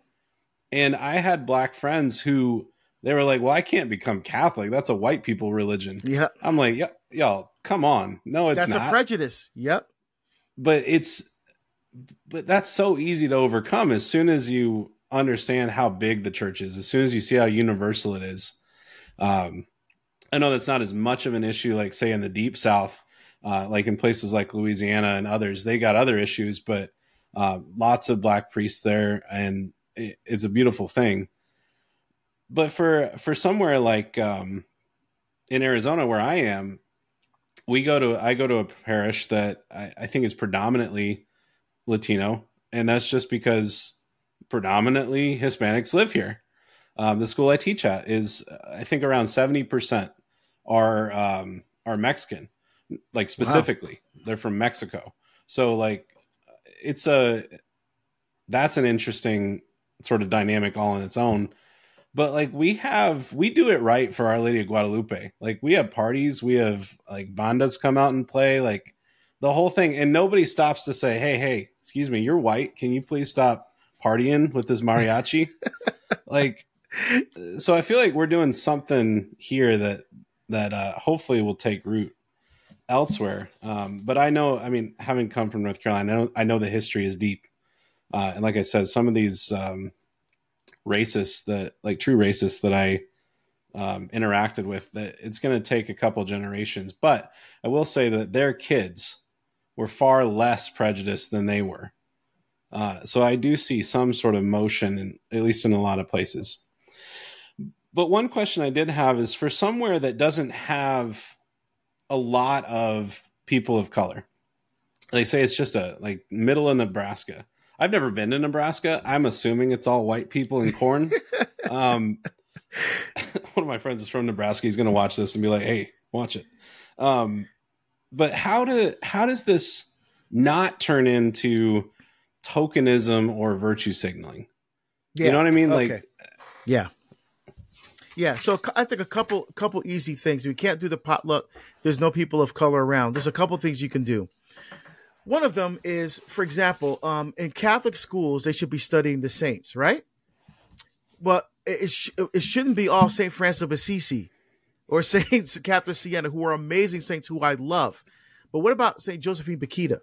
And I had black friends who they were like, "Well, I can't become Catholic. That's a white people religion." Yeah, I'm like, "Y- y'all, come on. No, it's that's not. a prejudice. Yep. but it's but that's so easy to overcome as soon as you understand how big the church is. As soon as you see how universal it is. Um, I know that's not as much of an issue, like say in the deep South, uh, like in places like Louisiana and others. They got other issues, but uh, lots of black priests there, and it, it's a beautiful thing but for for somewhere like um, in Arizona where I am, we go to I go to a parish that I, I think is predominantly Latino, and that's just because predominantly Hispanics live here. Um, the school I teach at is I think around seventy percent are um, are Mexican, like specifically. Wow. they're from Mexico. So like it's a that's an interesting sort of dynamic all in its own. But like we have we do it right for our lady of guadalupe. Like we have parties we have like bandas come out and play like the whole thing. And nobody stops to say hey hey excuse me you're white. Can you please stop partying with this mariachi? Like so i feel like we're doing something here that that uh hopefully will take root elsewhere um but i know i mean having come from north carolina i know, I know the history is deep uh and like i said some of these um racists that like true racists that I um, interacted with that it's going to take a couple generations. But I will say that their kids were far less prejudiced than they were. Uh, so I do see some sort of motion, in, at least in a lot of places. But one question I did have is for somewhere that doesn't have a lot of people of color. They say it's just a like middle of Nebraska. I've never been to Nebraska. I'm assuming it's all white people and corn. um, one of my friends is from Nebraska. He's going to watch this and be like, "Hey, watch it." Um, but how do how does this not turn into tokenism or virtue signaling? Yeah. You know what I mean? Okay. Like, yeah, yeah. So I think a couple couple easy things. We can't do the potluck. There's no people of color around. There's a couple things you can do. One of them is, for example, um, in Catholic schools, they should be studying the saints, right? But it, sh- it shouldn't be all Saint Francis of Assisi or Saint Catherine Siena, who are amazing saints who I love. But what about Saint Josephine Bakhita?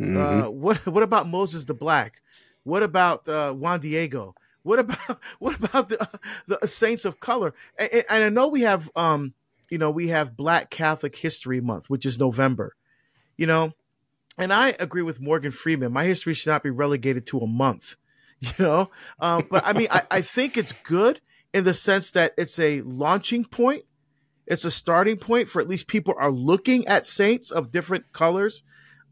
Mm-hmm. Uh, what what about Moses the Black? What about uh, Juan Diego? What about what about the the saints of color? And, and I know we have um, you know we have Black Catholic History Month, which is November. You know, and I agree with Morgan Freeman. My history should not be relegated to a month, you know. Um, but I mean, I, I think it's good in the sense that it's a launching point. It's a starting point for at least people are looking at saints of different colors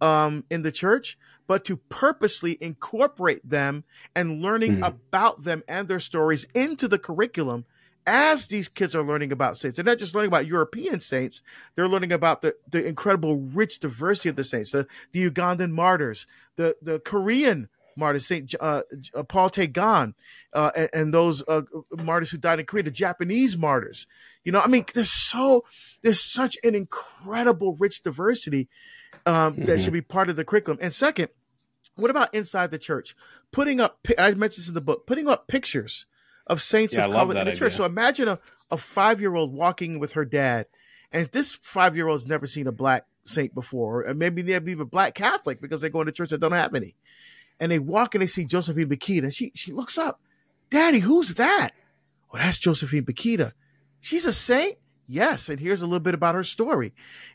um, in the church, but to purposely incorporate them and learning mm. about them and their stories into the curriculum as these kids are learning about saints, they're not just learning about European saints, they're learning about the, the incredible rich diversity of the saints, the, the Ugandan martyrs, the, the Korean martyrs, Saint uh, uh, Paul Taegan, uh, and, and, those uh, martyrs who died in Korea, the Japanese martyrs. You know, I mean, there's so there's such an incredible rich diversity um, mm-hmm. that should be part of the curriculum. And second, what about inside the church? Putting up, I mentioned this in the book, putting up pictures of saints yeah, of color in the church. So imagine a, a five year old walking with her dad, and this five year old has never seen a black saint before, or maybe they're even black Catholic because they go into church that don't have any. And they walk and they see Josephine Bakhita, and she she looks up, Daddy, who's that? Well, that's Josephine Bakhita. She's a saint? Yes. And here's a little bit about her story.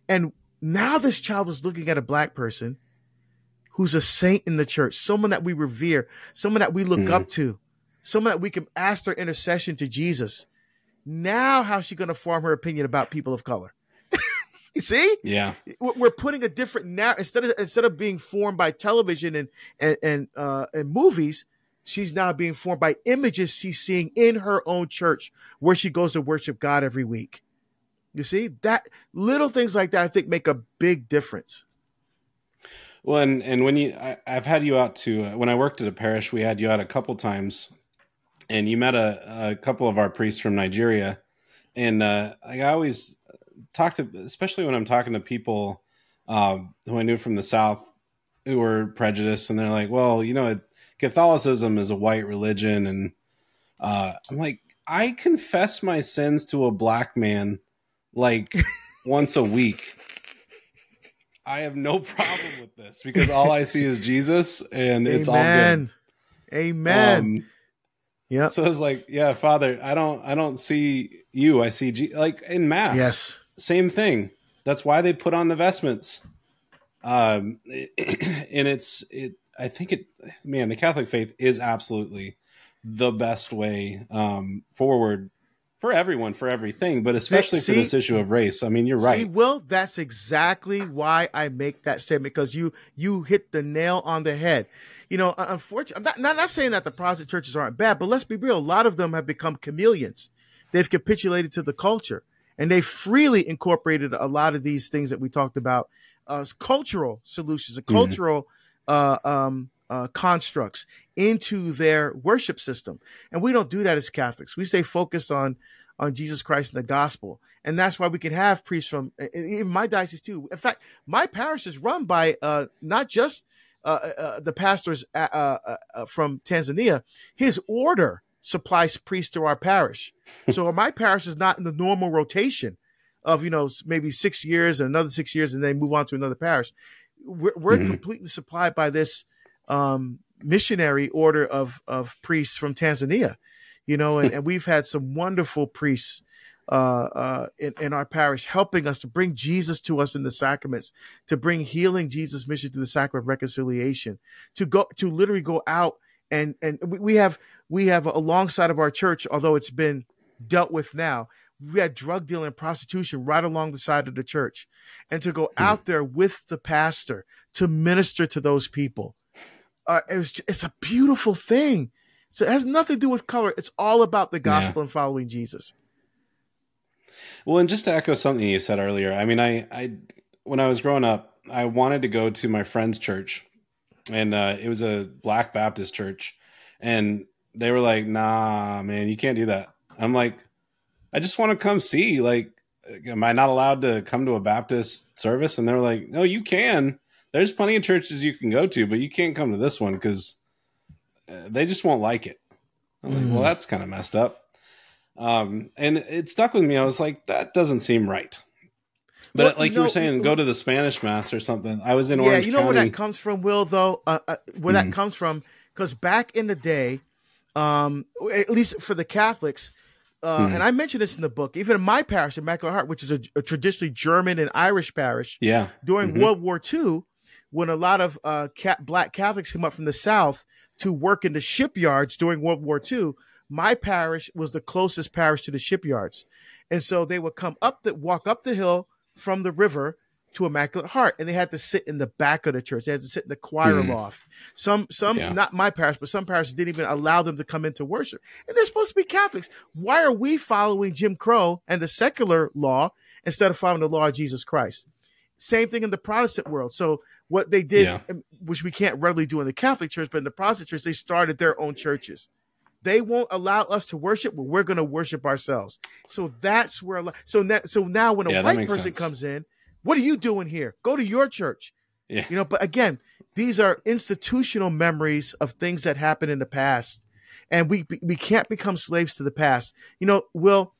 And now this child is looking at a black person who's a saint in the church, someone that we revere, someone that we look mm. up to, someone that we can ask their intercession to Jesus. Now, how's she going to form her opinion about people of color? you see? Yeah, we're putting a different now instead of instead of being formed by television and and and, uh, and movies. She's now being formed by images she's seeing in her own church where she goes to worship God every week. You see that little things like that, I think, make a big difference. Well, and, and when you, I, have had you out to, uh, when I worked at a parish, we had you out a couple times and you met a, a couple of our priests from Nigeria. And uh, I always talk to, especially when I'm talking to people um, who I knew from the South who were prejudiced and they're like, well, you know, Catholicism is a white religion. And uh, I'm like, I confess my sins to a black man like once a week I have no problem with this because all I see is Jesus and it's all good. Amen. Um, yeah. So it's like, yeah, Father, I don't, I don't see you. I see, G- like in mass. Yes. Same thing. That's why they put on the vestments. Um, and it's, it. I think it, man, the Catholic faith is absolutely the best way um, forward for everyone for everything but especially see, for this issue of race i mean you're right see, will that's exactly why i make that statement because you you hit the nail on the head you know unfortunately i'm not, not, not saying that the protestant churches aren't bad but let's be real a lot of them have become chameleons they've capitulated to the culture and they freely incorporated a lot of these things that we talked about as cultural solutions, mm-hmm. cultural mm-hmm. uh, um, uh, constructs into their worship system. And we don't do that as Catholics. We stay focused on on Jesus Christ and the gospel. And that's why we can have priests from in my diocese too. In fact, my parish is run by uh, not just uh, uh, uh the pastors uh, uh, from Tanzania. His order supplies priests to our parish. so my parish is not in the normal rotation of you know maybe six years and another six years and then move on to another parish. We're, we're mm-hmm. completely supplied by this um, missionary order of of priests from Tanzania, you know, and, and we've had some wonderful priests uh, uh, in, in, our parish helping us to bring Jesus to us in the sacraments, to bring healing Jesus' mission to the sacrament of reconciliation, to go to literally go out and and we have we have alongside of our church, although it's been dealt with now, we had drug dealing and prostitution right along the side of the church, and to go hmm. out there with the pastor to minister to those people uh, it was it's a beautiful thing. So it has nothing to do with color. It's all about the gospel yeah. and following Jesus. Well, and just to echo something you said earlier, I mean, I, I when I was growing up, I wanted to go to my friend's church, and uh, it was a Black Baptist church, and they were like, "Nah, man, you can't do that." I'm like, I just want to come see. Like, am I not allowed to come to a Baptist service? And they're like, "No, you can." There's plenty of churches you can go to, but you can't come to this one because uh, they just won't like it. I'm like, well, mm-hmm. that's kind of messed up. Um, and it stuck with me. I was like, that doesn't seem right. But well, like you, know, were saying, go to the Spanish mass or something. I was in yeah, Orange Yeah, you know County. where that comes from, Will? Though, uh, uh, where mm. that comes from, because back in the day, um, at least for the Catholics, uh, mm. and I mentioned this in the book. Even in my parish, Immaculate Heart, which is a, a traditionally German and Irish parish, yeah, during mm-hmm. World War II, when a lot of uh, black Catholics came up from the South to work in the shipyards during World War II, my parish was the closest parish to the shipyards. And so they would come up the walk up the hill from the river to Immaculate Heart, and they had to sit in the back of the church. They had to sit in the choir mm. loft. Some, some, yeah. not my parish, but some parishes didn't even allow them to come into worship. And they're supposed to be Catholics. Why are we following Jim Crow and the secular law instead of following the law of Jesus Christ? Same thing in the Protestant world. So what they did, yeah. Um, which we can't readily do in the Catholic Church, but in the Protestant Church, they started their own churches. They won't allow us to worship, but we're going to worship ourselves. So that's where. So now, so now when a yeah, white person sense. comes in, what are you doing here? Go to your church. Yeah. You know, but again, these are institutional memories of things that happened in the past, and we we can't become slaves to the past. You know, will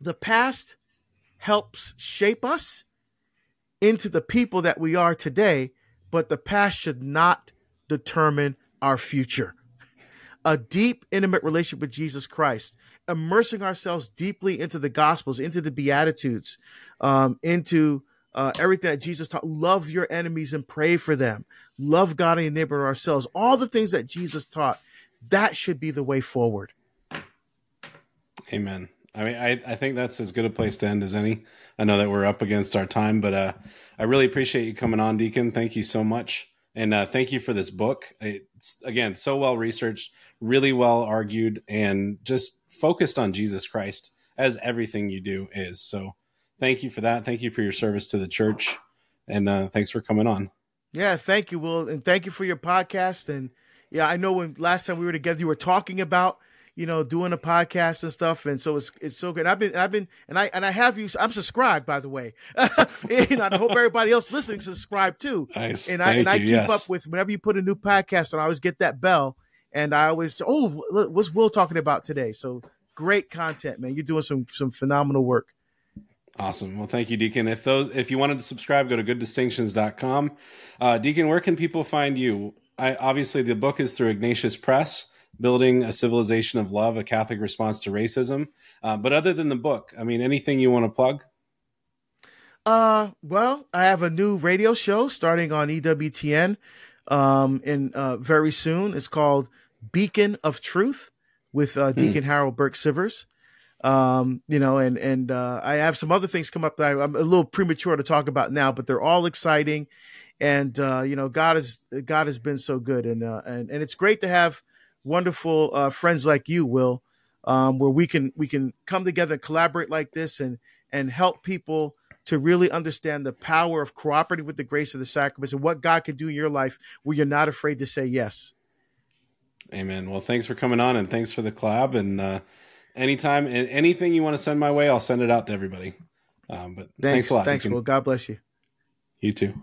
the past helps shape us into the people that we are today, but the past should not determine our future. A deep, intimate relationship with Jesus Christ, immersing ourselves deeply into the Gospels, into the Beatitudes, um, into uh, everything that Jesus taught. Love your enemies and pray for them. Love God and your neighbor ourselves. All the things that Jesus taught. That should be the way forward. Amen. I mean, I, I think that's as good a place to end as any. I know that we're up against our time, but uh, I really appreciate you coming on, Deacon. Thank you so much. And uh, thank you for this book. It's, again, so well researched, really well argued, and just focused on Jesus Christ, as everything you do is. So thank you for that. Thank you for your service to the church. And uh, thanks for coming on. Yeah, thank you, Will. And thank you for your podcast. And yeah, I know when last time we were together, you were talking about you know, doing a podcast and stuff. And so it's it's so good. I've been I've been and I and I have you. I'm subscribed, by the way. you know, I hope everybody else listening subscribe too. Nice. And I Thank and I keep Yes. up with whenever you put a new podcast on. I always get that bell, and I always oh, what's Will talking about today? So great content, man. You're doing some some phenomenal work. Awesome. Well, thank you, Deacon. If those, if you wanted to subscribe, go to gooddistinctions.com. Uh, Deacon, where can people find you? I, obviously, the book is through Ignatius Press, Building a Civilization of Love, a Catholic Response to Racism. Uh, but other than the book, I mean, anything you want to plug? Uh, well, I have a new radio show starting on EWTN um, in uh, very soon. It's called Beacon of Truth with uh, Deacon Harold Burke Sivers. Um, you know, and and uh, I have some other things come up that I, I'm a little premature to talk about now, but they're all exciting. And uh, you know, God has God has been so good, and uh, and and it's great to have wonderful uh, friends like you, Will, um, where we can we can come together, and collaborate like this, and and help people to really understand the power of cooperating with the grace of the sacraments and what God can do in your life where you're not afraid to say yes. Amen. Well, thanks for coming on and thanks for the collab. And uh, anytime and anything you want to send my way, I'll send it out to everybody. Um, but thanks, a lot. Thanks. Will. God bless you. You too.